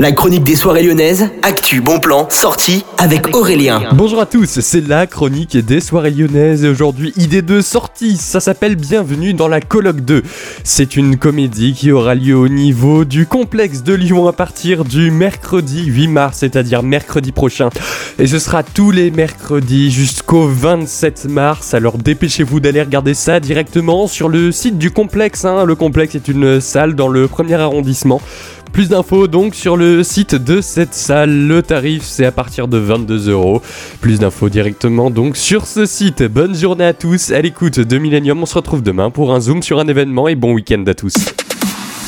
La chronique des soirées lyonnaises, actu, bon plan, sortie avec Aurélien. Bonjour à tous, c'est la chronique des soirées lyonnaises et aujourd'hui idée de sortie, ça s'appelle Bienvenue dans la colloque 2. C'est une comédie qui aura lieu au niveau du complexe de Lyon à partir du mercredi 8 mars, c'est-à-dire mercredi prochain. Et ce sera tous les mercredis jusqu'au 27 mars, alors dépêchez-vous d'aller regarder ça directement sur le site du complexe. hein. Le complexe est une salle dans le premier arrondissement. Plus d'infos donc sur le site de cette salle. Le tarif c'est à partir de 22 euros. Plus d'infos directement donc sur ce site. Bonne journée à tous. À l'écoute de Millennium. On se retrouve demain pour un zoom sur un événement et bon week-end à tous.